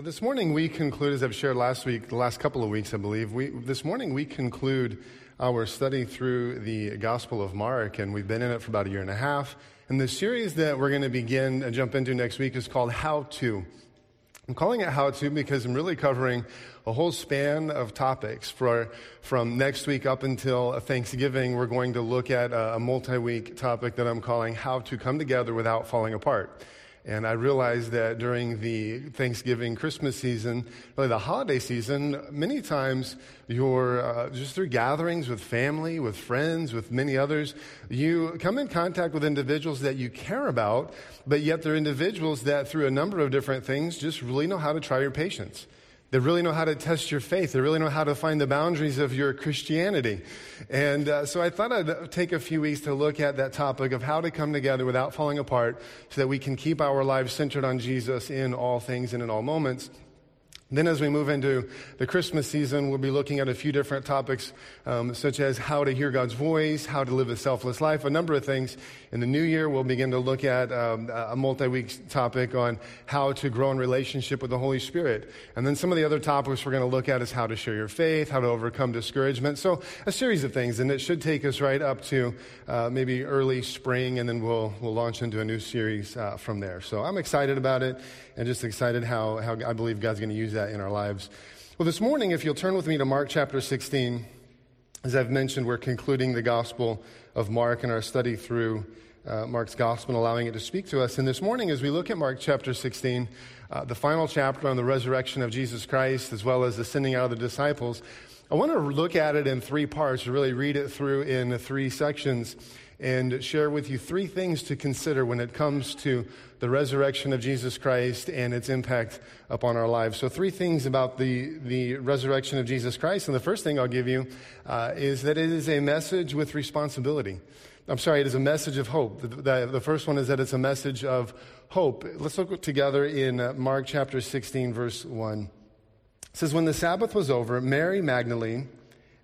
Well, this morning we conclude, as I've shared last week, the last couple of weeks, I believe, we, this morning we conclude our study through the Gospel of Mark, and we've been in it for about a year and a half. And the series that we're going to begin and jump into next week is called How To. I'm calling it How To because I'm really covering a whole span of topics. For, from next week up until Thanksgiving, we're going to look at a, a multi week topic that I'm calling How to Come Together Without Falling Apart. And I realized that during the Thanksgiving, Christmas season, really the holiday season, many times you're uh, just through gatherings with family, with friends, with many others, you come in contact with individuals that you care about, but yet they're individuals that through a number of different things just really know how to try your patience. They really know how to test your faith. They really know how to find the boundaries of your Christianity. And uh, so I thought I'd take a few weeks to look at that topic of how to come together without falling apart so that we can keep our lives centered on Jesus in all things and in all moments. Then, as we move into the Christmas season, we'll be looking at a few different topics, um, such as how to hear God's voice, how to live a selfless life, a number of things. In the new year, we'll begin to look at um, a multi week topic on how to grow in relationship with the Holy Spirit. And then some of the other topics we're going to look at is how to share your faith, how to overcome discouragement. So, a series of things. And it should take us right up to uh, maybe early spring, and then we'll, we'll launch into a new series uh, from there. So, I'm excited about it and just excited how, how I believe God's going to use that that in our lives. Well, this morning, if you'll turn with me to Mark chapter 16, as I've mentioned, we're concluding the Gospel of Mark in our study through uh, Mark's Gospel and allowing it to speak to us. And this morning, as we look at Mark chapter 16, uh, the final chapter on the resurrection of Jesus Christ, as well as the sending out of the disciples, I want to look at it in three parts, really read it through in three sections and share with you three things to consider when it comes to the resurrection of Jesus Christ and its impact upon our lives. So, three things about the, the resurrection of Jesus Christ. And the first thing I'll give you uh, is that it is a message with responsibility. I'm sorry, it is a message of hope. The, the, the, first one is that it's a message of hope. Let's look together in uh, Mark chapter 16, verse 1. It says, When the Sabbath was over, Mary Magdalene,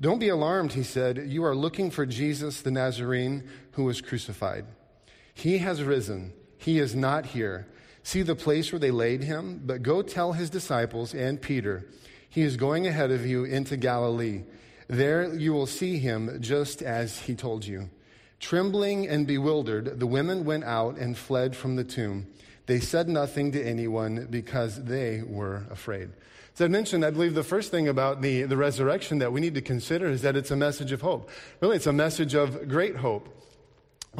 Don't be alarmed, he said. You are looking for Jesus the Nazarene who was crucified. He has risen. He is not here. See the place where they laid him? But go tell his disciples and Peter, he is going ahead of you into Galilee. There you will see him just as he told you. Trembling and bewildered, the women went out and fled from the tomb. They said nothing to anyone because they were afraid. As I mentioned, I believe the first thing about the, the resurrection that we need to consider is that it's a message of hope. Really, it's a message of great hope.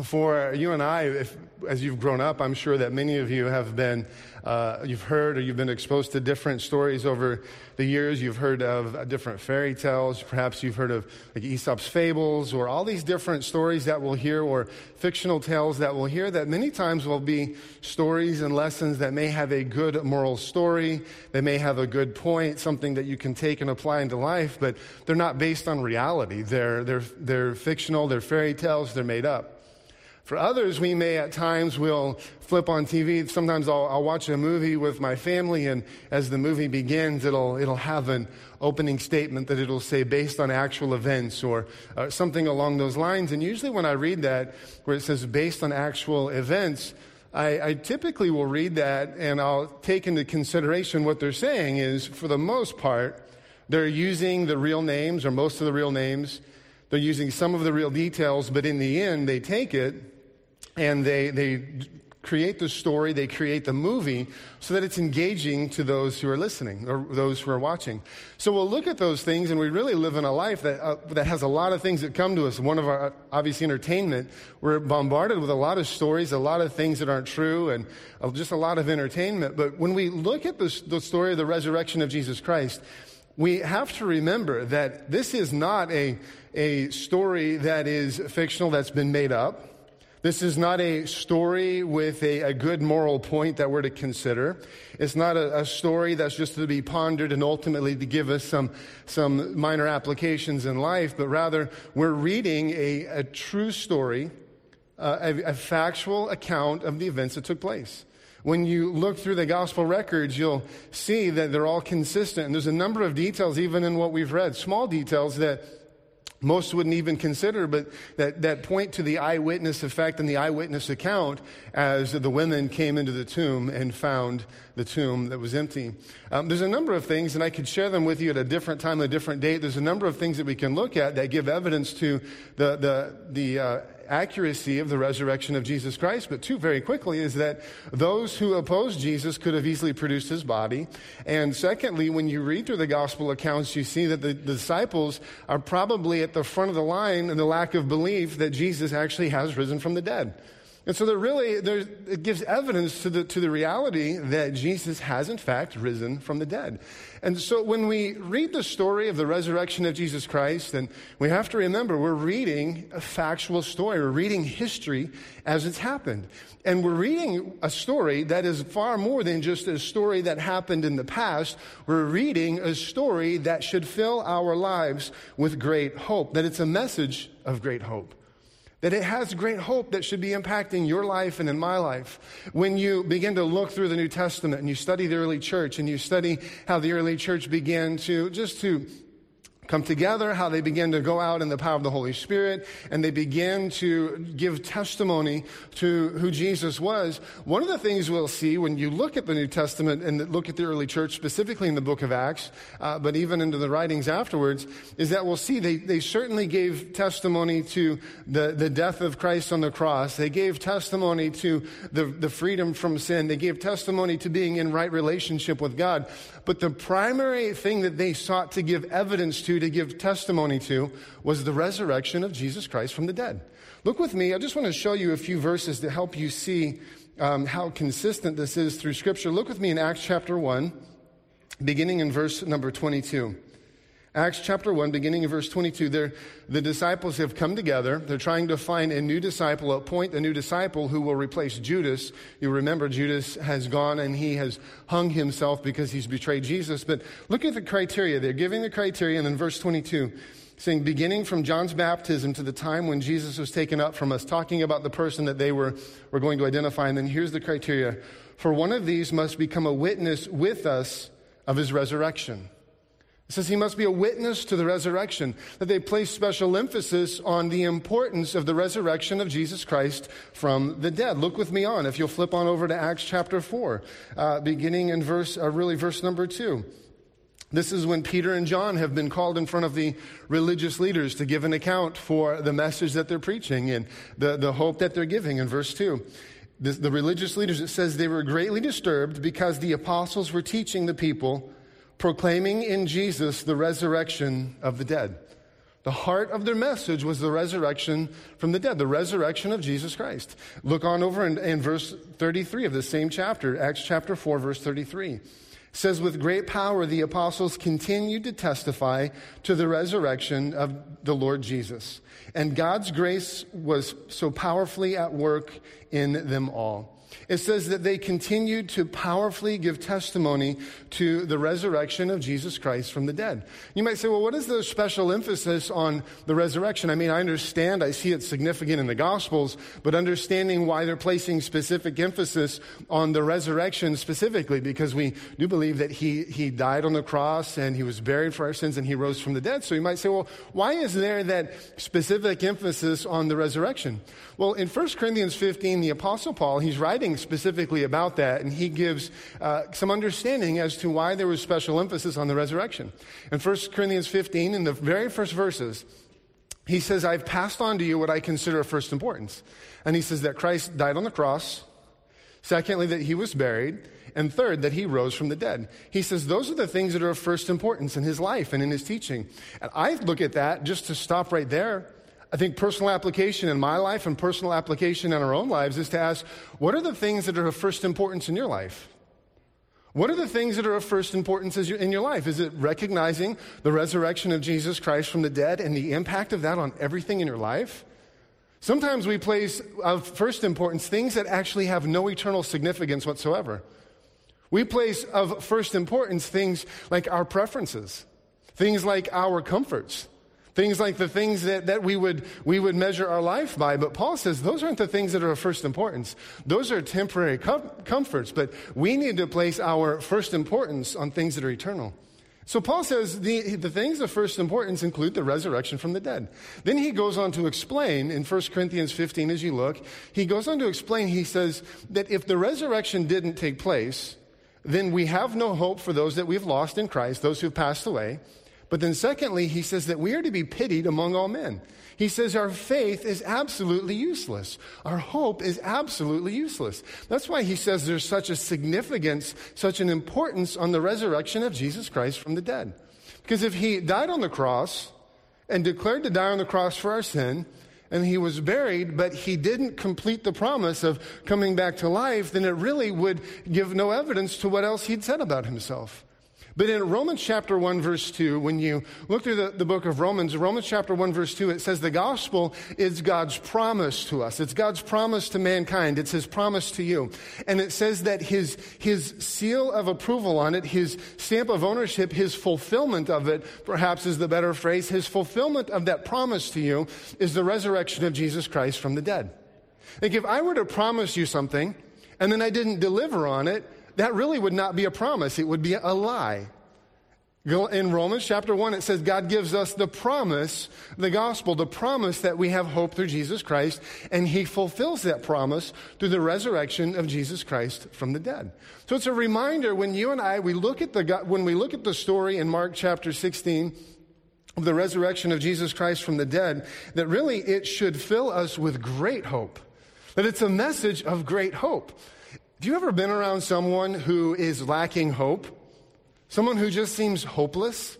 For you and I, if, as you've grown up, I'm sure that many of you have been, uh, you've heard or you've been exposed to different stories over the years. You've heard of different fairy tales. Perhaps you've heard of like Aesop's fables or all these different stories that we'll hear or fictional tales that we'll hear that many times will be stories and lessons that may have a good moral story. They may have a good point, something that you can take and apply into life, but they're not based on reality. They're, they're, they're fictional, they're fairy tales, they're made up. For others, we may at times will flip on TV. Sometimes I'll, I'll, watch a movie with my family, and as the movie begins, it'll, it'll have an opening statement that it'll say based on actual events or uh, something along those lines. And usually when I read that, where it says based on actual events, I, I typically will read that and I'll take into consideration what they're saying is, for the most part, they're using the real names or most of the real names. They're using some of the real details, but in the end, they take it and they, they create the story, they create the movie so that it's engaging to those who are listening or those who are watching. So we'll look at those things and we really live in a life that, uh, that has a lot of things that come to us. One of our, obviously, entertainment. We're bombarded with a lot of stories, a lot of things that aren't true, and uh, just a lot of entertainment. But when we look at the, the story of the resurrection of Jesus Christ, we have to remember that this is not a, a story that is fictional, that's been made up This is not a story with a, a, good moral point that we're to consider. It's not a, a, story that's just to be pondered and ultimately to give us some, some minor applications in life, but rather we're reading a, a true story, uh, a, a factual account of the events that took place. When you look through the gospel records, you'll see that they're all consistent. And there's a number of details, even in what we've read, small details that most wouldn't even consider, but that, that point to the eyewitness effect and the eyewitness account as the women came into the tomb and found the tomb that was empty. Um, there's a number of things, and I could share them with you at a different time, a different date. There's a number of things that we can look at that give evidence to the, the, the uh, accuracy of the resurrection of Jesus Christ. But two, very quickly, is that those who opposed Jesus could have easily produced his body. And secondly, when you read through the gospel accounts, you see that the, disciples are probably at the front of the line in the lack of belief that Jesus actually has risen from the dead. And so there really, it gives evidence to the, to the reality that Jesus has in fact risen from the dead. And so when we read the story of the resurrection of Jesus Christ, then we have to remember we're reading a factual story. We're reading history as it's happened. And we're reading a story that is far more than just a story that happened in the past. We're reading a story that should fill our lives with great hope, that it's a message of great hope that it has great hope that should be impacting your life and in my life. When you begin to look through the New Testament and you study the early church and you study how the early church began to just to come together, how they begin to go out in the power of the Holy Spirit, and they begin to give testimony to who Jesus was. One of the things we'll see when you look at the New Testament and look at the early church, specifically in the book of Acts, uh, but even into the writings afterwards, is that we'll see they, they certainly gave testimony to the, the death of Christ on the cross. They gave testimony to the, the freedom from sin. They gave testimony to being in right relationship with God. But the primary thing that they sought to give evidence to to give testimony to was the resurrection of Jesus Christ from the dead. Look with me. I just want to show you a few verses to help you see um, how consistent this is through Scripture. Look with me in Acts chapter 1, beginning in verse number 22. Acts chapter 1, beginning in verse 22, the disciples have come together. They're trying to find a new disciple, appoint a new disciple who will replace Judas. You remember Judas has gone and he has hung himself because he's betrayed Jesus. But look at the criteria. They're giving the criteria, and then verse 22, saying, beginning from John's baptism to the time when Jesus was taken up from us, talking about the person that they were, were going to identify. And then here's the criteria. For one of these must become a witness with us of his resurrection. It says he must be a witness to the resurrection, that they place special emphasis on the importance of the resurrection of Jesus Christ from the dead. Look with me on, if you'll flip on over to Acts chapter 4, uh, beginning in verse, uh, really verse number 2. This is when Peter and John have been called in front of the religious leaders to give an account for the message that they're preaching and the, the hope that they're giving in verse 2. The, the religious leaders, it says they were greatly disturbed because the apostles were teaching the people proclaiming in Jesus the resurrection of the dead. The heart of their message was the resurrection from the dead, the resurrection of Jesus Christ. Look on over in, in verse 33 of the same chapter, Acts chapter 4, verse 33. It says, With great power the apostles continued to testify to the resurrection of the Lord Jesus. And God's grace was so powerfully at work in them all. It says that they continued to powerfully give testimony to the resurrection of Jesus Christ from the dead. You might say, well, what is the special emphasis on the resurrection? I mean, I understand, I see it significant in the Gospels, but understanding why they're placing specific emphasis on the resurrection specifically, because we do believe that he, he died on the cross and he was buried for our sins and he rose from the dead. So you might say, well, why is there that specific emphasis on the resurrection? Well, in 1 Corinthians 15, the Apostle Paul, he's writing writing specifically about that, and he gives uh, some understanding as to why there was special emphasis on the resurrection. In 1 Corinthians 15, in the very first verses, he says, I've passed on to you what I consider of first importance. And he says that Christ died on the cross. Secondly, that he was buried. And third, that he rose from the dead. He says those are the things that are of first importance in his life and in his teaching. And I look at that just to stop right there. I think personal application in my life and personal application in our own lives is to ask what are the things that are of first importance in your life? What are the things that are of first importance in your life? Is it recognizing the resurrection of Jesus Christ from the dead and the impact of that on everything in your life? Sometimes we place of first importance things that actually have no eternal significance whatsoever. We place of first importance things like our preferences, things like our comforts, things like the things that, that we, would, we would measure our life by. But Paul says those aren't the things that are of first importance. Those are temporary com- comforts, but we need to place our first importance on things that are eternal. So Paul says the, the things of first importance include the resurrection from the dead. Then he goes on to explain in 1 Corinthians 15 as you look, he goes on to explain, he says that if the resurrection didn't take place, then we have no hope for those that we've lost in Christ, those who've passed away. But then, secondly, he says that we are to be pitied among all men. He says our faith is absolutely useless. Our hope is absolutely useless. That's why he says there's such a significance, such an importance on the resurrection of Jesus Christ from the dead. Because if he died on the cross and declared to die on the cross for our sin, and he was buried, but he didn't complete the promise of coming back to life, then it really would give no evidence to what else he'd said about himself. But in Romans chapter 1, verse 2, when you look through the, the book of Romans, Romans chapter 1, verse 2, it says the gospel is God's promise to us. It's God's promise to mankind. It's his promise to you. And it says that his, his seal of approval on it, his stamp of ownership, his fulfillment of it, perhaps is the better phrase, his fulfillment of that promise to you is the resurrection of Jesus Christ from the dead. Like if I were to promise you something and then I didn't deliver on it, that really would not be a promise, it would be a lie. In Romans chapter 1, it says God gives us the promise, the gospel, the promise that we have hope through Jesus Christ, and He fulfills that promise through the resurrection of Jesus Christ from the dead. So it's a reminder when you and I, we look at the, when we look at the story in Mark chapter 16, of the resurrection of Jesus Christ from the dead, that really it should fill us with great hope. That it's a message of great hope. Have you ever been around someone who is lacking hope? Someone who just seems hopeless?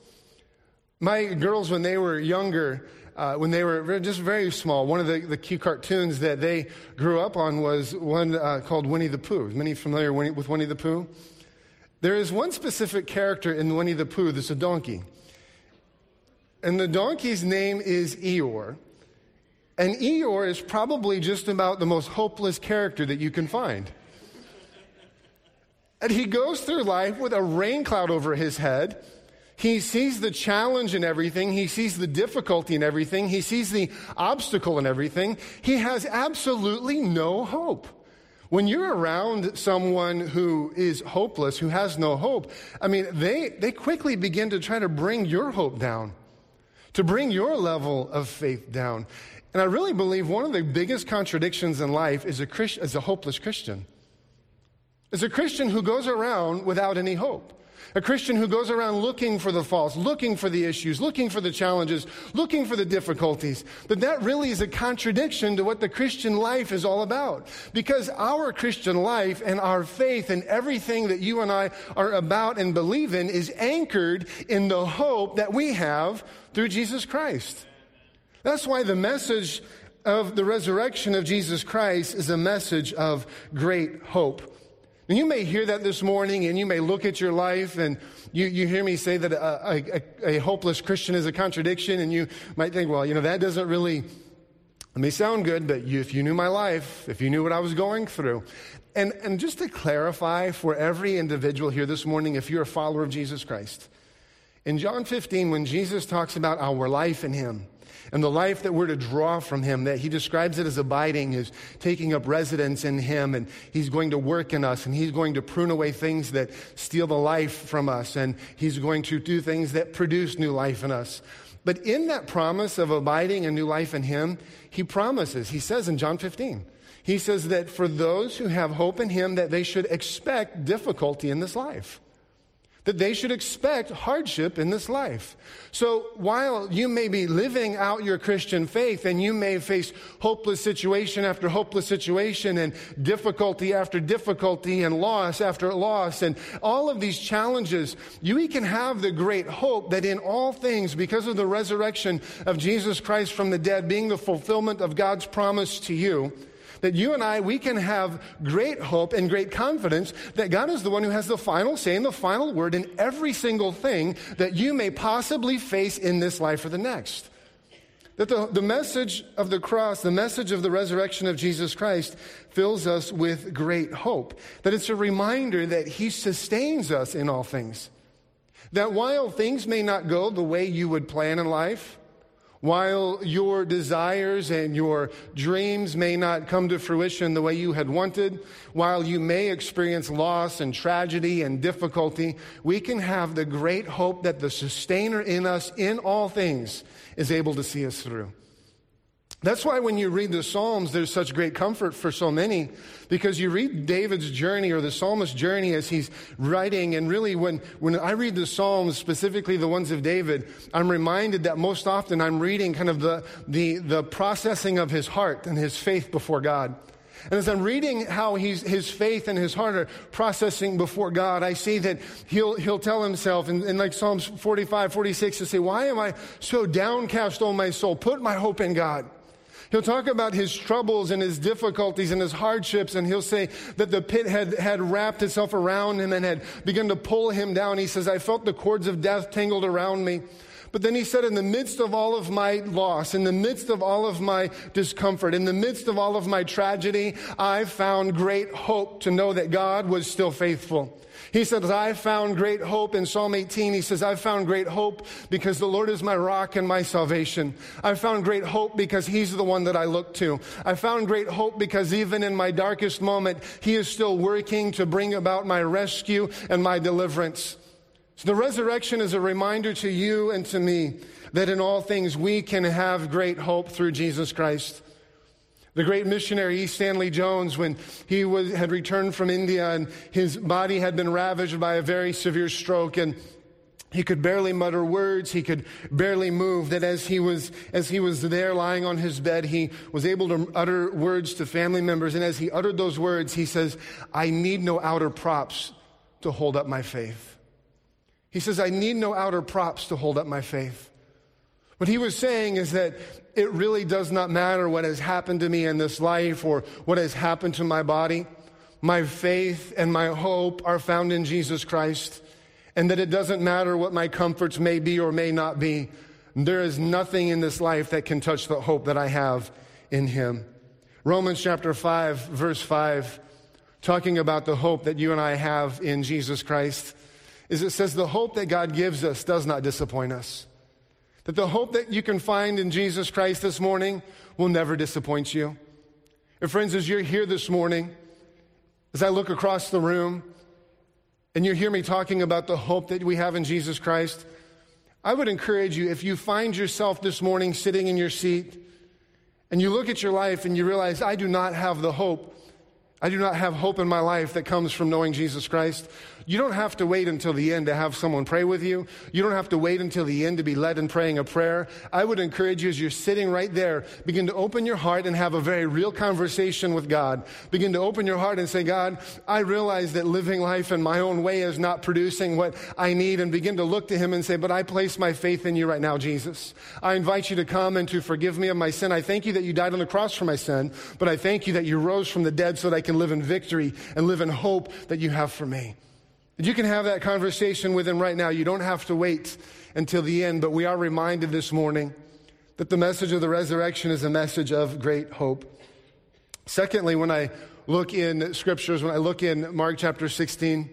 My girls, when they were younger, uh, when they were just very small, one of the, the cute cartoons that they grew up on was one uh, called Winnie the Pooh. Is many familiar with Winnie the Pooh? There is one specific character in Winnie the Pooh that's a donkey. And the donkey's name is Eeyore. And Eeyore is probably just about the most hopeless character that you can find. And he goes through life with a rain cloud over his head. He sees the challenge in everything. He sees the difficulty in everything. He sees the obstacle in everything. He has absolutely no hope. When you're around someone who is hopeless, who has no hope, I mean, they, they quickly begin to try to bring your hope down, to bring your level of faith down. And I really believe one of the biggest contradictions in life is a, Christ, is a hopeless Christian is a Christian who goes around without any hope. A Christian who goes around looking for the faults, looking for the issues, looking for the challenges, looking for the difficulties. But that really is a contradiction to what the Christian life is all about. Because our Christian life and our faith and everything that you and I are about and believe in is anchored in the hope that we have through Jesus Christ. That's why the message of the resurrection of Jesus Christ is a message of great hope. And you may hear that this morning and you may look at your life and you, you hear me say that uh, a, a, a hopeless Christian is a contradiction and you might think, well, you know, that doesn't really, it may sound good, but you, if you knew my life, if you knew what I was going through. And, and just to clarify for every individual here this morning, if you're a follower of Jesus Christ, in John 15, when Jesus talks about our life in Him, and the life that we're to draw from him, that he describes it as abiding, is taking up residence in him, and he's going to work in us, and he's going to prune away things that steal the life from us, and he's going to do things that produce new life in us. But in that promise of abiding and new life in him, he promises, he says in John 15, he says that for those who have hope in him, that they should expect difficulty in this life that they should expect hardship in this life. So while you may be living out your Christian faith and you may face hopeless situation after hopeless situation and difficulty after difficulty and loss after loss and all of these challenges, you can have the great hope that in all things, because of the resurrection of Jesus Christ from the dead being the fulfillment of God's promise to you, that you and I, we can have great hope and great confidence that God is the one who has the final say and the final word in every single thing that you may possibly face in this life or the next. That the, the message of the cross, the message of the resurrection of Jesus Christ, fills us with great hope. That it's a reminder that He sustains us in all things. That while things may not go the way you would plan in life, while your desires and your dreams may not come to fruition the way you had wanted, while you may experience loss and tragedy and difficulty, we can have the great hope that the sustainer in us in all things is able to see us through. That's why when you read the Psalms, there's such great comfort for so many, because you read David's journey or the psalmist's journey as he's writing. And really, when, when I read the Psalms, specifically the ones of David, I'm reminded that most often I'm reading kind of the, the, the processing of his heart and his faith before God. And as I'm reading how he's, his faith and his heart are processing before God, I see that he'll, he'll tell himself in, in like Psalms 45, 46 to say, Why am I so downcast, O my soul? Put my hope in God. He'll talk about his troubles and his difficulties and his hardships, and he'll say that the pit had, had wrapped itself around him and had begun to pull him down. He says, I felt the cords of death tangled around me. But then he said, in the midst of all of my loss, in the midst of all of my discomfort, in the midst of all of my tragedy, I found great hope to know that God was still faithful. He says, I found great hope in Psalm 18. He says, I found great hope because the Lord is my rock and my salvation. I found great hope because He's the one that I look to. I found great hope because even in my darkest moment, He is still working to bring about my rescue and my deliverance. So the resurrection is a reminder to you and to me that in all things we can have great hope through Jesus Christ. The great missionary E. Stanley Jones, when he was, had returned from India and his body had been ravaged by a very severe stroke and he could barely mutter words. He could barely move. That as he was, as he was there lying on his bed, he was able to utter words to family members. And as he uttered those words, he says, I need no outer props to hold up my faith. He says, I need no outer props to hold up my faith. What he was saying is that it really does not matter what has happened to me in this life or what has happened to my body. My faith and my hope are found in Jesus Christ, and that it doesn't matter what my comforts may be or may not be. There is nothing in this life that can touch the hope that I have in Him. Romans chapter 5, verse 5, talking about the hope that you and I have in Jesus Christ, is it says, The hope that God gives us does not disappoint us. That the hope that you can find in Jesus Christ this morning will never disappoint you. And friends, as you're here this morning, as I look across the room and you hear me talking about the hope that we have in Jesus Christ, I would encourage you if you find yourself this morning sitting in your seat and you look at your life and you realize, I do not have the hope. I do not have hope in my life that comes from knowing Jesus Christ. You don't have to wait until the end to have someone pray with you. You don't have to wait until the end to be led in praying a prayer. I would encourage you as you're sitting right there, begin to open your heart and have a very real conversation with God. Begin to open your heart and say, God, I realize that living life in my own way is not producing what I need and begin to look to Him and say, but I place my faith in you right now, Jesus. I invite you to come and to forgive me of my sin. I thank you that you died on the cross for my sin, but I thank you that you rose from the dead so that I can live in victory and live in hope that you have for me. And you can have that conversation with him right now. You don't have to wait until the end, but we are reminded this morning that the message of the resurrection is a message of great hope. Secondly, when I look in scriptures, when I look in Mark chapter 16,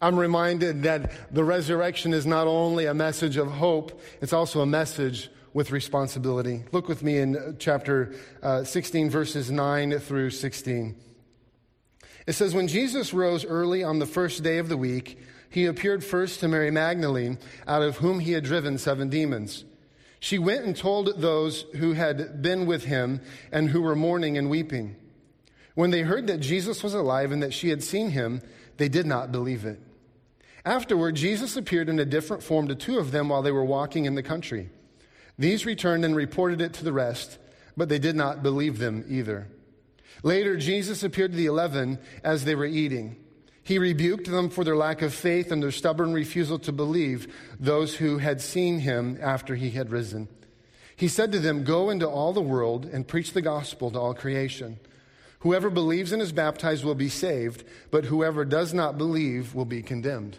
I'm reminded that the resurrection is not only a message of hope, it's also a message with responsibility. Look with me in chapter uh, 16, verses 9 through 16. It says, When Jesus rose early on the first day of the week, he appeared first to Mary Magdalene, out of whom he had driven seven demons. She went and told those who had been with him and who were mourning and weeping. When they heard that Jesus was alive and that she had seen him, they did not believe it. Afterward, Jesus appeared in a different form to two of them while they were walking in the country. These returned and reported it to the rest, but they did not believe them either. Later, Jesus appeared to the eleven as they were eating. He rebuked them for their lack of faith and their stubborn refusal to believe those who had seen him after he had risen. He said to them, Go into all the world and preach the gospel to all creation. Whoever believes and is baptized will be saved, but whoever does not believe will be condemned.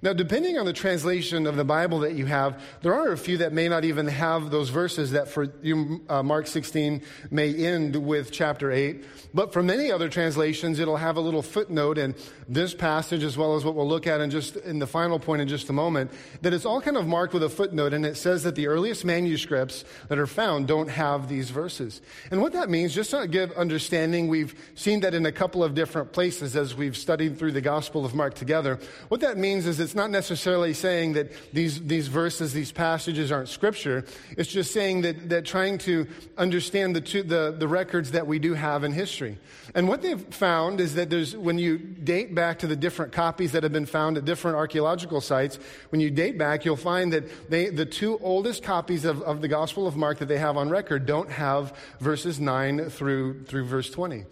Now, depending on the translation of the Bible that you have, there are a few that may not even have those verses that for you, uh, Mark 16 may end with chapter 8. But for many other translations, it'll have a little footnote in this passage as well as what we'll look at in just in the final point in just a moment, that it's all kind of marked with a footnote and it says that the earliest manuscripts that are found don't have these verses. And what that means, just to give understanding, we've seen that in a couple of different places as we've studied through the Gospel of Mark together. What that means is it's not necessarily saying that these, these verses, these passages aren't scripture. It's just saying that, that trying to understand the, two, the, the records that we do have in history. And what they've found is that there's, when you date back to the different copies that have been found at different archaeological sites, when you date back, you'll find that they, the two oldest copies of, of the Gospel of Mark that they have on record don't have verses 9 through, through verse 20.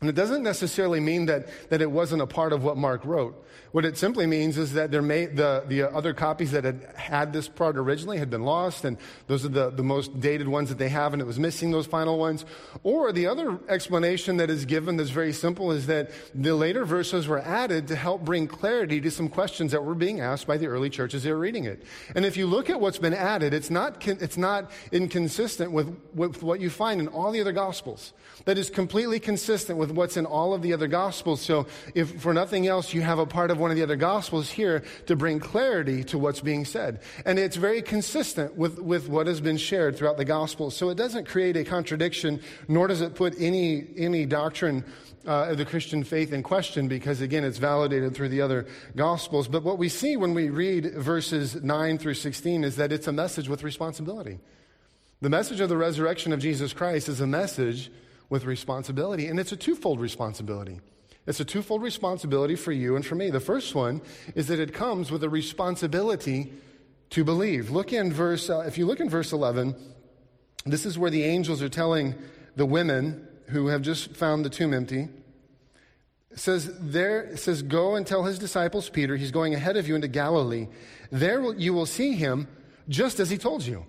And it doesn't necessarily mean that, that it wasn't a part of what Mark wrote. What it simply means is that there may, the, the other copies that had had this part originally had been lost, and those are the, the most dated ones that they have, and it was missing those final ones. Or the other explanation that is given that's very simple is that the later verses were added to help bring clarity to some questions that were being asked by the early churches that were reading it. And if you look at what's been added, it's not, it's not inconsistent with, with what you find in all the other gospels. That is completely consistent with what's in all of the other gospels. So if for nothing else, you have a part of one of the other gospels here to bring clarity to what's being said. And it's very consistent with, with what has been shared throughout the gospels. So it doesn't create a contradiction, nor does it put any, any doctrine uh, of the Christian faith in question because, again, it's validated through the other Gospels. But what we see when we read verses 9 through 16 is that it's a message with responsibility. The message of the resurrection of Jesus Christ is a message with responsibility, and it's a twofold responsibility. It's a twofold responsibility for you and for me. The first one is that it comes with a responsibility to believe. Look in verse, uh, if you look in verse 11, this is where the angels are telling the women who have just found the tomb empty. It says there it says go and tell his disciples Peter he's going ahead of you into Galilee there you will see him just as he told you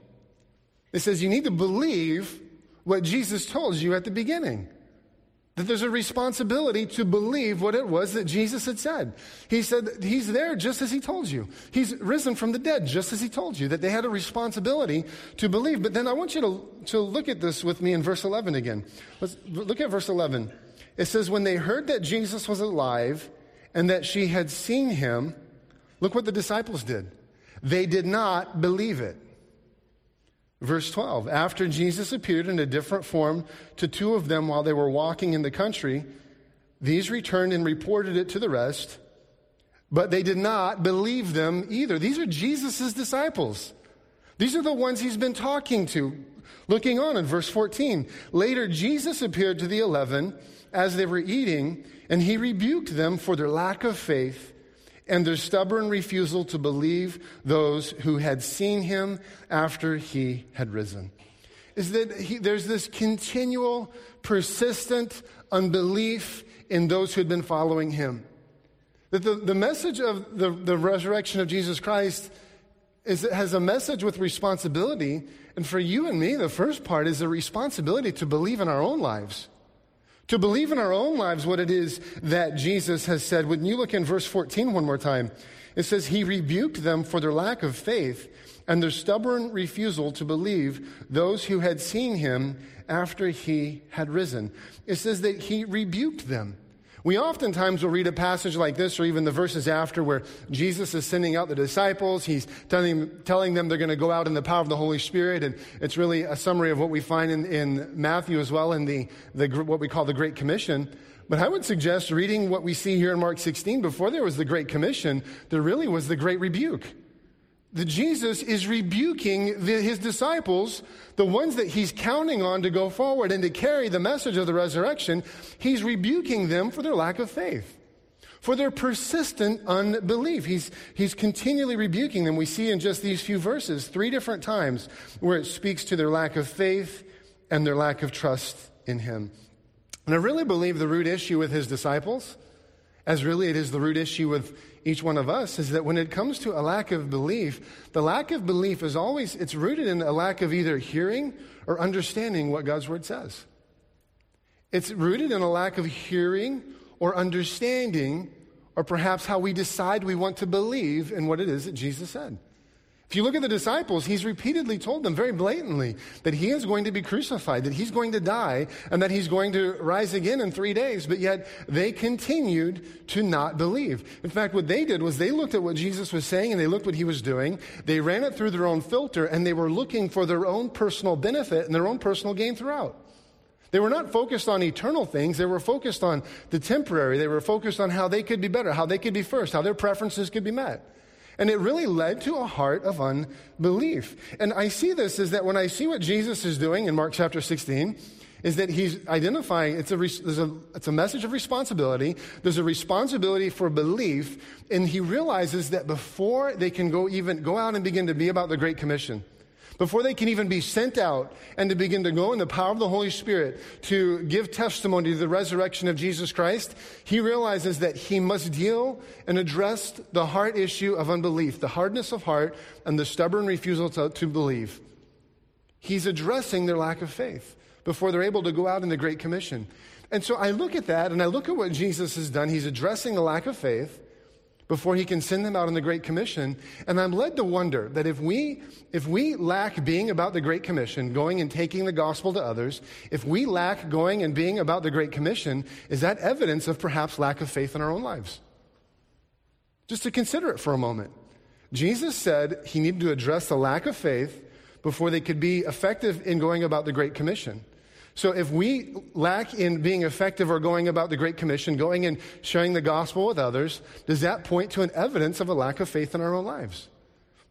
it says you need to believe what Jesus told you at the beginning that there's a responsibility to believe what it was that Jesus had said. He said he's there just as he told you. He's risen from the dead just as he told you, that they had a responsibility to believe. But then I want you to, to look at this with me in verse 11 again. Let's look at verse 11. It says, When they heard that Jesus was alive and that she had seen him, look what the disciples did. They did not believe it. Verse 12 After Jesus appeared in a different form to two of them while they were walking in the country, these returned and reported it to the rest, but they did not believe them either. These are Jesus' disciples. These are the ones he's been talking to. Looking on in verse 14. Later, Jesus appeared to the eleven as they were eating, and he rebuked them for their lack of faith and their stubborn refusal to believe those who had seen him after he had risen. Is that he, there's this continual, persistent unbelief in those who had been following him. That the, the message of the, the resurrection of Jesus Christ is, has a message with responsibility. And for you and me, the first part is a responsibility to believe in our own lives to believe in our own lives what it is that Jesus has said. When you look in verse 14 one more time, it says, He rebuked them for their lack of faith and their stubborn refusal to believe those who had seen him after he had risen. It says that He rebuked them. We oftentimes will read a passage like this, or even the verses after, where Jesus is sending out the disciples. He's telling, telling them they're going to go out in the power of the Holy Spirit. And it's really a summary of what we find in, in Matthew as well in the, the, what we call the Great Commission. But I would suggest reading what we see here in Mark 16, before there was the Great Commission, there really was the Great Rebuke that Jesus is rebuking the, his disciples, the ones that he's counting on to go forward and to carry the message of the resurrection. He's rebuking them for their lack of faith, for their persistent unbelief. He's, he's continually rebuking them. We see in just these few verses, three different times, where it speaks to their lack of faith and their lack of trust in him. And I really believe the root issue with his disciples, as really it is the root issue with each one of us is that when it comes to a lack of belief, the lack of belief is always, it's rooted in a lack of either hearing or understanding what God's word says. It's rooted in a lack of hearing or understanding or perhaps how we decide we want to believe in what it is that Jesus said. If you look at the disciples, he's repeatedly told them very blatantly that he is going to be crucified, that he's going to die, and that he's going to rise again in three days. But yet they continued to not believe. In fact, what they did was they looked at what Jesus was saying and they looked what he was doing. They ran it through their own filter and they were looking for their own personal benefit and their own personal gain throughout. They were not focused on eternal things. They were focused on the temporary. They were focused on how they could be better, how they could be first, how their preferences could be met. And it really led to a heart of unbelief. And I see this is that when I see what Jesus is doing in Mark chapter 16, is that he's identifying it's a, a, it's a message of responsibility. There's a responsibility for belief. And he realizes that before they can go even go out and begin to be about the Great Commission, before they can even be sent out and to begin to go in the power of the Holy Spirit to give testimony to the resurrection of Jesus Christ, he realizes that he must deal and address the heart issue of unbelief, the hardness of heart, and the stubborn refusal to, to believe. He's addressing their lack of faith before they're able to go out in the Great Commission. And so I look at that and I look at what Jesus has done. He's addressing the lack of faith before he can send them out on the Great Commission. And I'm led to wonder that if we, if we lack being about the Great Commission, going and taking the gospel to others, if we lack going and being about the Great Commission, is that evidence of perhaps lack of faith in our own lives? Just to consider it for a moment. Jesus said he needed to address the lack of faith before they could be effective in going about the Great Commission. So if we lack in being effective or going about the Great Commission, going and sharing the gospel with others, does that point to an evidence of a lack of faith in our own lives?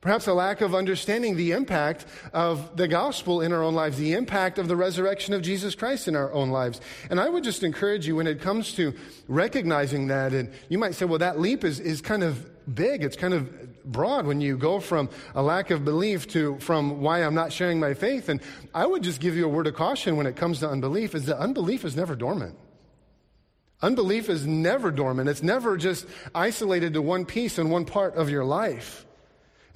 Perhaps a lack of understanding the impact of the gospel in our own lives, the impact of the resurrection of Jesus Christ in our own lives. And I would just encourage you when it comes to recognizing that, and you might say, well, that leap is, is kind of big. It's kind of broad when you go from a lack of belief to from why I'm not sharing my faith. And I would just give you a word of caution when it comes to unbelief is that unbelief is never dormant. Unbelief is never dormant. It's never just isolated to one piece and one part of your life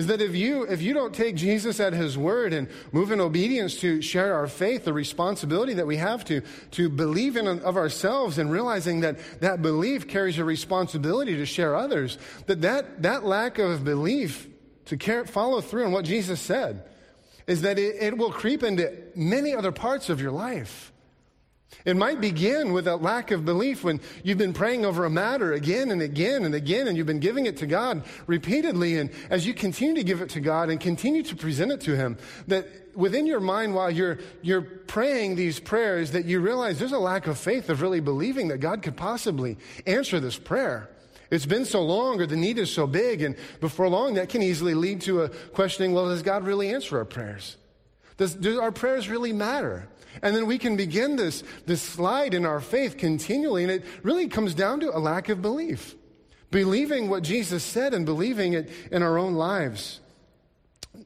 is that if you if you don't take Jesus at his word and move in obedience to share our faith, the responsibility that we have to to believe in of ourselves and realizing that that belief carries a responsibility to share others, that that, that lack of belief to care, follow through on what Jesus said is that it, it will creep into many other parts of your life. It might begin with a lack of belief when you've been praying over a matter again and again and again, and you've been giving it to God repeatedly. And as you continue to give it to God and continue to present it to Him, that within your mind while you're, you're praying these prayers, that you realize there's a lack of faith of really believing that God could possibly answer this prayer. It's been so long or the need is so big, and before long that can easily lead to a questioning, well, does God really answer our prayers? Does, do our prayers really matter? And then we can begin this, this slide in our faith continually, and it really comes down to a lack of belief. Believing what Jesus said and believing it in our own lives.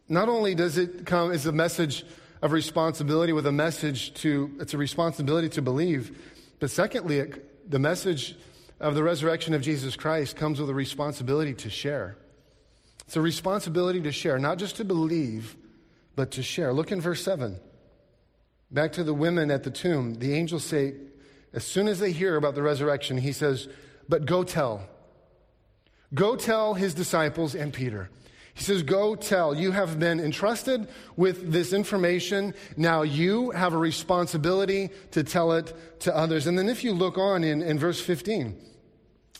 Not only does it come as a message of responsibility with a message to, it's a responsibility to believe, but secondly, it, the message of the resurrection of Jesus Christ comes with a responsibility to share. It's a responsibility to share, not just to believe, but to share. Look in verse 7. Back to the women at the tomb, the angels say, as soon as they hear about the resurrection, he says, But go tell. Go tell his disciples and Peter. He says, Go tell. You have been entrusted with this information. Now you have a responsibility to tell it to others. And then if you look on in, in verse 15,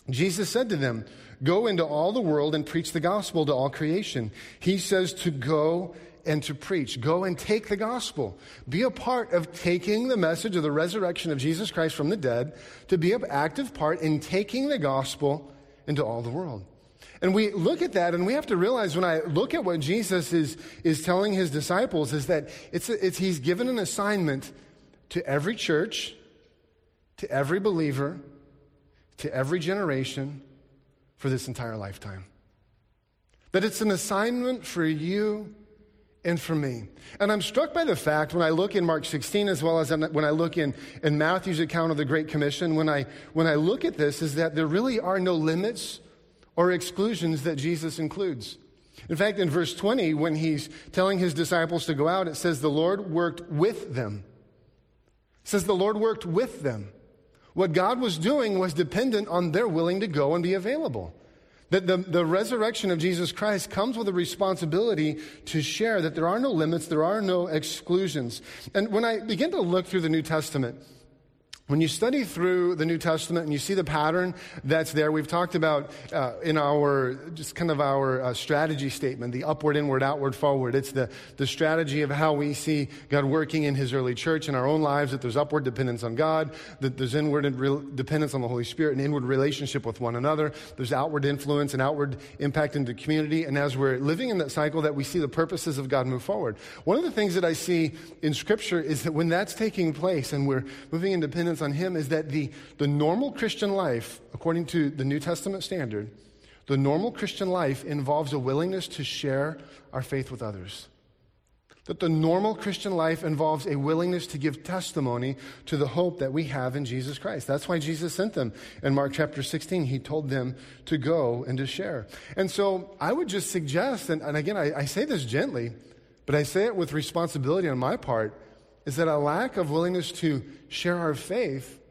Jesus said to them, Go into all the world and preach the gospel to all creation. He says to go and to preach. Go and take the gospel. Be a part of taking the message of the resurrection of Jesus Christ from the dead, to be an active part in taking the gospel into all the world. And we look at that and we have to realize when I look at what Jesus is, is telling his disciples is that it's, it's he's given an assignment to every church, to every believer, to every generation for this entire lifetime. That it's an assignment for you and for me. And I'm struck by the fact when I look in Mark 16 as well as when I look in, in Matthew's account of the Great Commission, when I, when I look at this, is that there really are no limits or exclusions that Jesus includes. In fact, in verse 20, when he's telling his disciples to go out, it says the Lord worked with them. It says the Lord worked with them. What God was doing was dependent on their willing to go and be available. That the, the resurrection of Jesus Christ comes with a responsibility to share that there are no limits, there are no exclusions. And when I begin to look through the New Testament, when you study through the New Testament and you see the pattern that's there, we've talked about uh, in our, just kind of our uh, strategy statement, the upward, inward, outward, forward. It's the, the strategy of how we see God working in His early church in our own lives, that there's upward dependence on God, that there's inward dependence on the Holy Spirit, and inward relationship with one another. There's outward influence and outward impact into community. And as we're living in that cycle, that we see the purposes of God move forward. One of the things that I see in Scripture is that when that's taking place and we're moving in dependence on him is that the, the normal Christian life, according to the New Testament standard, the normal Christian life involves a willingness to share our faith with others. That the normal Christian life involves a willingness to give testimony to the hope that we have in Jesus Christ. That's why Jesus sent them. In Mark chapter 16, he told them to go and to share. And so I would just suggest, and, and again, I, I say this gently, but I say it with responsibility on my part, is that a lack of willingness to share our faith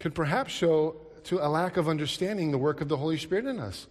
could perhaps show to a lack of understanding the work of the Holy Spirit in us.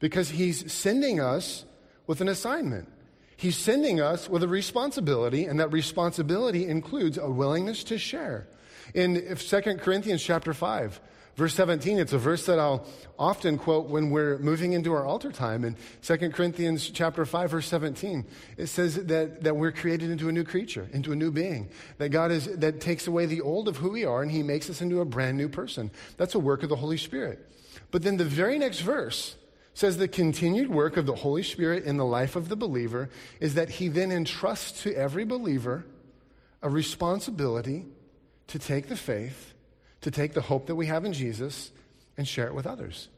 Because He's sending us with an assignment. He's sending us with a responsibility, and that responsibility includes a willingness to share. In 2 Corinthians chapter 5, Verse 17, it's a verse that I'll often quote when we're moving into our altar time. In 2 Corinthians chapter 5, verse 17, it says that, that we're created into a new creature, into a new being. That God is, that takes away the old of who we are and he makes us into a brand new person. That's a work of the Holy Spirit. But then the very next verse says the continued work of the Holy Spirit in the life of the believer is that he then entrusts to every believer a responsibility to take the faith to take the hope that we have in Jesus and share it with others.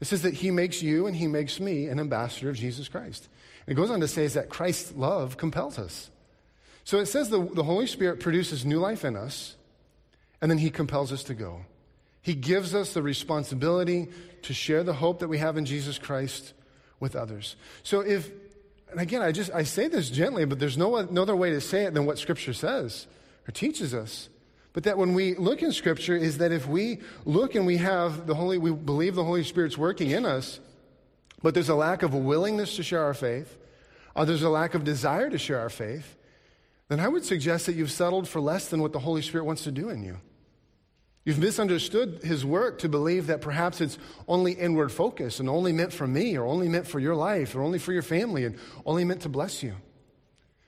It says that he makes you and he makes me an ambassador of Jesus Christ. And it goes on to say is that Christ's love compels us. So it says the, the Holy Spirit produces new life in us, and then he compels us to go. He gives us the responsibility to share the hope that we have in Jesus Christ with others. So if, and again, I just, I say this gently, but there's no, no other way to say it than what Scripture says or teaches us. But that when we look in Scripture, is that if we look and we have the Holy, we believe the Holy Spirit's working in us, but there's a lack of willingness to share our faith, or there's a lack of desire to share our faith, then I would suggest that you've settled for less than what the Holy Spirit wants to do in you. You've misunderstood His work to believe that perhaps it's only inward focus and only meant for me, or only meant for your life, or only for your family, and only meant to bless you.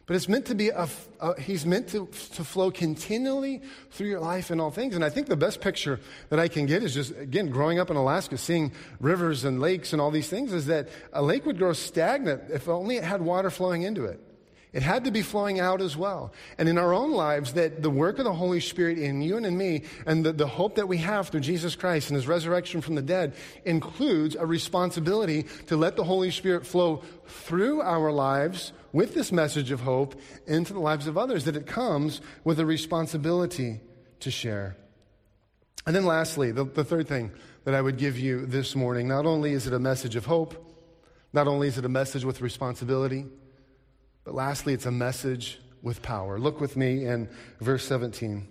But it's meant to be, a, a, he's meant to, to flow continually through your life in all things. And I think the best picture that I can get is just, again, growing up in Alaska, seeing rivers and lakes and all these things, is that a lake would grow stagnant if only it had water flowing into it. It had to be flowing out as well. And in our own lives, that the work of the Holy Spirit in you and in me, and the, the hope that we have through Jesus Christ and his resurrection from the dead, includes a responsibility to let the Holy Spirit flow through our lives with this message of hope into the lives of others, that it comes with a responsibility to share. And then, lastly, the, the third thing that I would give you this morning not only is it a message of hope, not only is it a message with responsibility, but lastly, it's a message with power. Look with me in verse 17.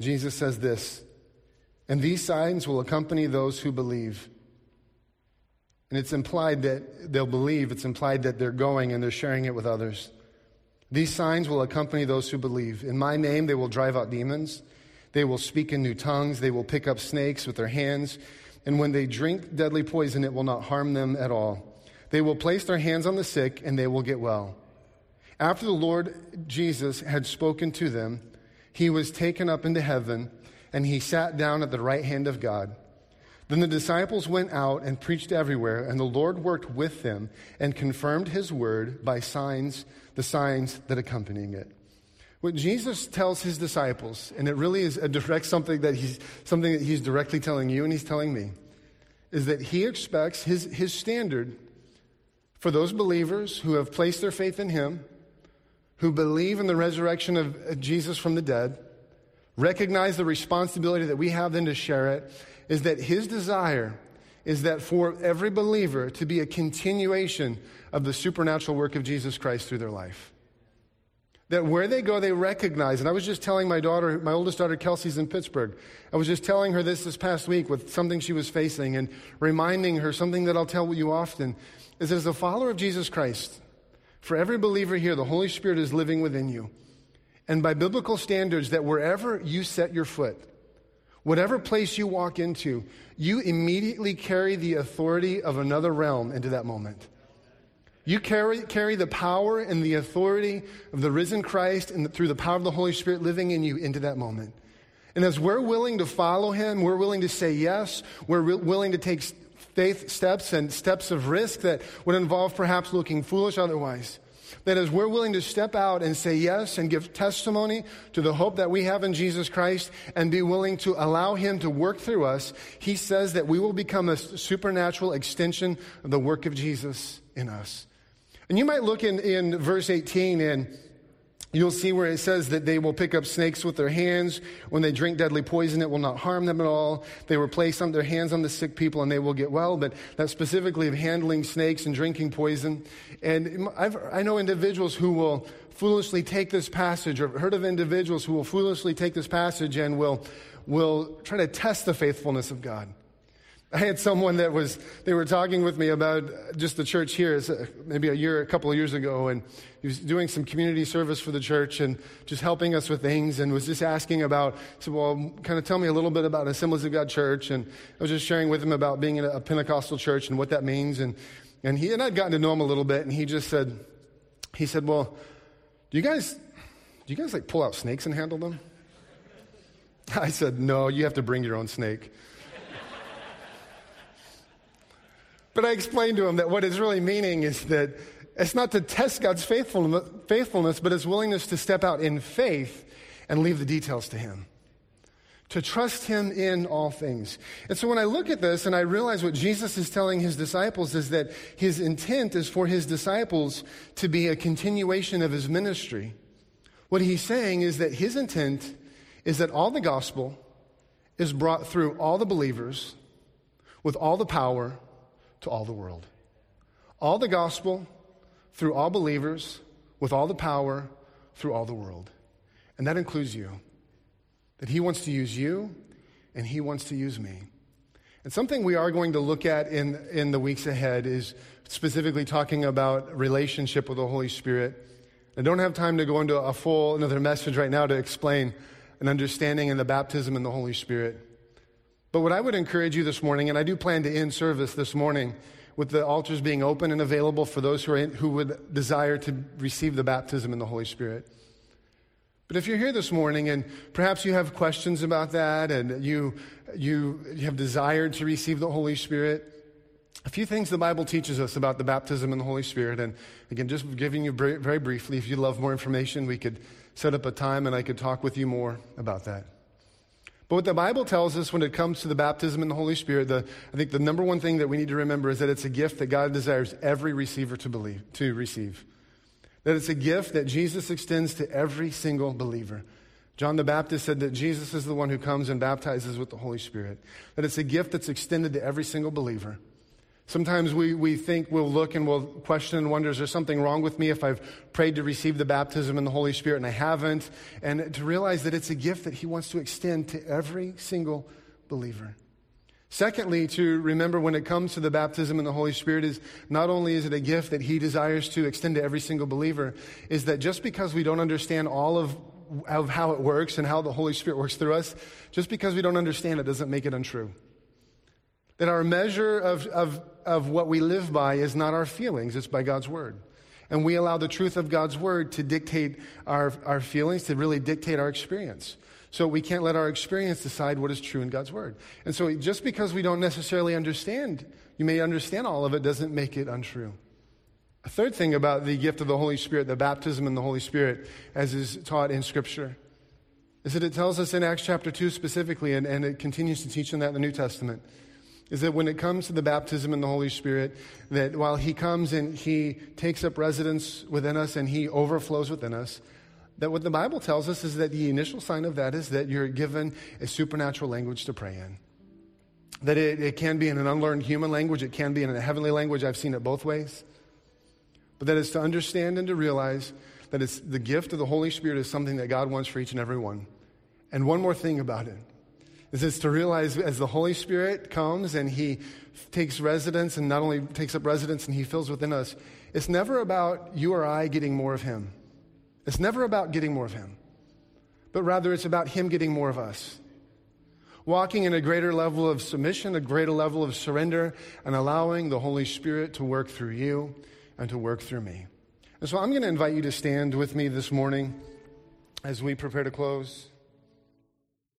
Jesus says this, and these signs will accompany those who believe. And it's implied that they'll believe, it's implied that they're going and they're sharing it with others. These signs will accompany those who believe. In my name, they will drive out demons. They will speak in new tongues. They will pick up snakes with their hands. And when they drink deadly poison, it will not harm them at all. They will place their hands on the sick and they will get well. After the Lord Jesus had spoken to them, he was taken up into heaven and he sat down at the right hand of God. Then the disciples went out and preached everywhere, and the Lord worked with them and confirmed his word by signs, the signs that accompanying it. What Jesus tells his disciples, and it really is a direct something that he's something that he's directly telling you and he's telling me, is that he expects his, his standard for those believers who have placed their faith in him, who believe in the resurrection of Jesus from the dead, recognize the responsibility that we have then to share it, is that his desire is that for every believer to be a continuation of the supernatural work of Jesus Christ through their life. That where they go, they recognize. And I was just telling my daughter, my oldest daughter, Kelsey's in Pittsburgh. I was just telling her this this past week with something she was facing and reminding her something that I'll tell you often is as a follower of Jesus Christ, for every believer here, the Holy Spirit is living within you. And by biblical standards, that wherever you set your foot, whatever place you walk into, you immediately carry the authority of another realm into that moment. You carry, carry the power and the authority of the risen Christ and the, through the power of the Holy Spirit living in you into that moment. And as we're willing to follow Him, we're willing to say yes, we're re- willing to take faith steps and steps of risk that would involve perhaps looking foolish otherwise. That as we're willing to step out and say yes and give testimony to the hope that we have in Jesus Christ and be willing to allow Him to work through us, He says that we will become a supernatural extension of the work of Jesus in us. And you might look in, in verse 18 and You'll see where it says that they will pick up snakes with their hands. When they drink deadly poison, it will not harm them at all. They will place their hands on the sick people and they will get well. But that's specifically of handling snakes and drinking poison. And I've, i know individuals who will foolishly take this passage, or heard of individuals who will foolishly take this passage and will, will try to test the faithfulness of God. I had someone that was, they were talking with me about just the church here, uh, maybe a year, a couple of years ago, and he was doing some community service for the church and just helping us with things and was just asking about, said, well, kind of tell me a little bit about Assemblies of God Church. And I was just sharing with him about being in a Pentecostal church and what that means. And, and he and I'd gotten to know him a little bit, and he just said, he said, well, do you guys, do you guys like pull out snakes and handle them? I said, no, you have to bring your own snake. But I explained to him that what it's really meaning is that it's not to test God's faithfulness, but his willingness to step out in faith and leave the details to him. To trust him in all things. And so when I look at this and I realize what Jesus is telling his disciples is that his intent is for his disciples to be a continuation of his ministry. What he's saying is that his intent is that all the gospel is brought through all the believers with all the power to all the world. All the gospel through all believers with all the power through all the world. And that includes you. That He wants to use you and He wants to use me. And something we are going to look at in, in the weeks ahead is specifically talking about relationship with the Holy Spirit. I don't have time to go into a full another message right now to explain an understanding in the baptism in the Holy Spirit. But what I would encourage you this morning, and I do plan to end service this morning with the altars being open and available for those who, are who would desire to receive the baptism in the Holy Spirit. But if you're here this morning and perhaps you have questions about that and you, you, you have desired to receive the Holy Spirit, a few things the Bible teaches us about the baptism in the Holy Spirit. And again, just giving you very briefly, if you'd love more information, we could set up a time and I could talk with you more about that. But what the Bible tells us when it comes to the baptism in the Holy Spirit, the, I think the number one thing that we need to remember is that it's a gift that God desires every receiver to believe, to receive. That it's a gift that Jesus extends to every single believer. John the Baptist said that Jesus is the one who comes and baptizes with the Holy Spirit. That it's a gift that's extended to every single believer. Sometimes we, we think we'll look and we'll question and wonder, is there something wrong with me if I've prayed to receive the baptism in the Holy Spirit and I haven't? And to realize that it's a gift that He wants to extend to every single believer. Secondly, to remember when it comes to the baptism in the Holy Spirit is not only is it a gift that He desires to extend to every single believer, is that just because we don't understand all of, of how it works and how the Holy Spirit works through us, just because we don't understand it doesn't make it untrue. That our measure of, of, of what we live by is not our feelings, it's by God's Word. And we allow the truth of God's Word to dictate our, our feelings, to really dictate our experience. So we can't let our experience decide what is true in God's Word. And so just because we don't necessarily understand, you may understand all of it, doesn't make it untrue. A third thing about the gift of the Holy Spirit, the baptism in the Holy Spirit, as is taught in Scripture, is that it tells us in Acts chapter 2 specifically, and, and it continues to teach in that in the New Testament, is that when it comes to the baptism in the Holy Spirit, that while He comes and He takes up residence within us and He overflows within us, that what the Bible tells us is that the initial sign of that is that you're given a supernatural language to pray in. That it, it can be in an unlearned human language, it can be in a heavenly language. I've seen it both ways. But that is to understand and to realize that it's the gift of the Holy Spirit is something that God wants for each and every one. And one more thing about it is it's to realize as the Holy Spirit comes and He takes residence and not only takes up residence and He fills within us, it's never about you or I getting more of Him. It's never about getting more of Him, but rather it's about Him getting more of us. Walking in a greater level of submission, a greater level of surrender, and allowing the Holy Spirit to work through you and to work through me. And so I'm going to invite you to stand with me this morning as we prepare to close.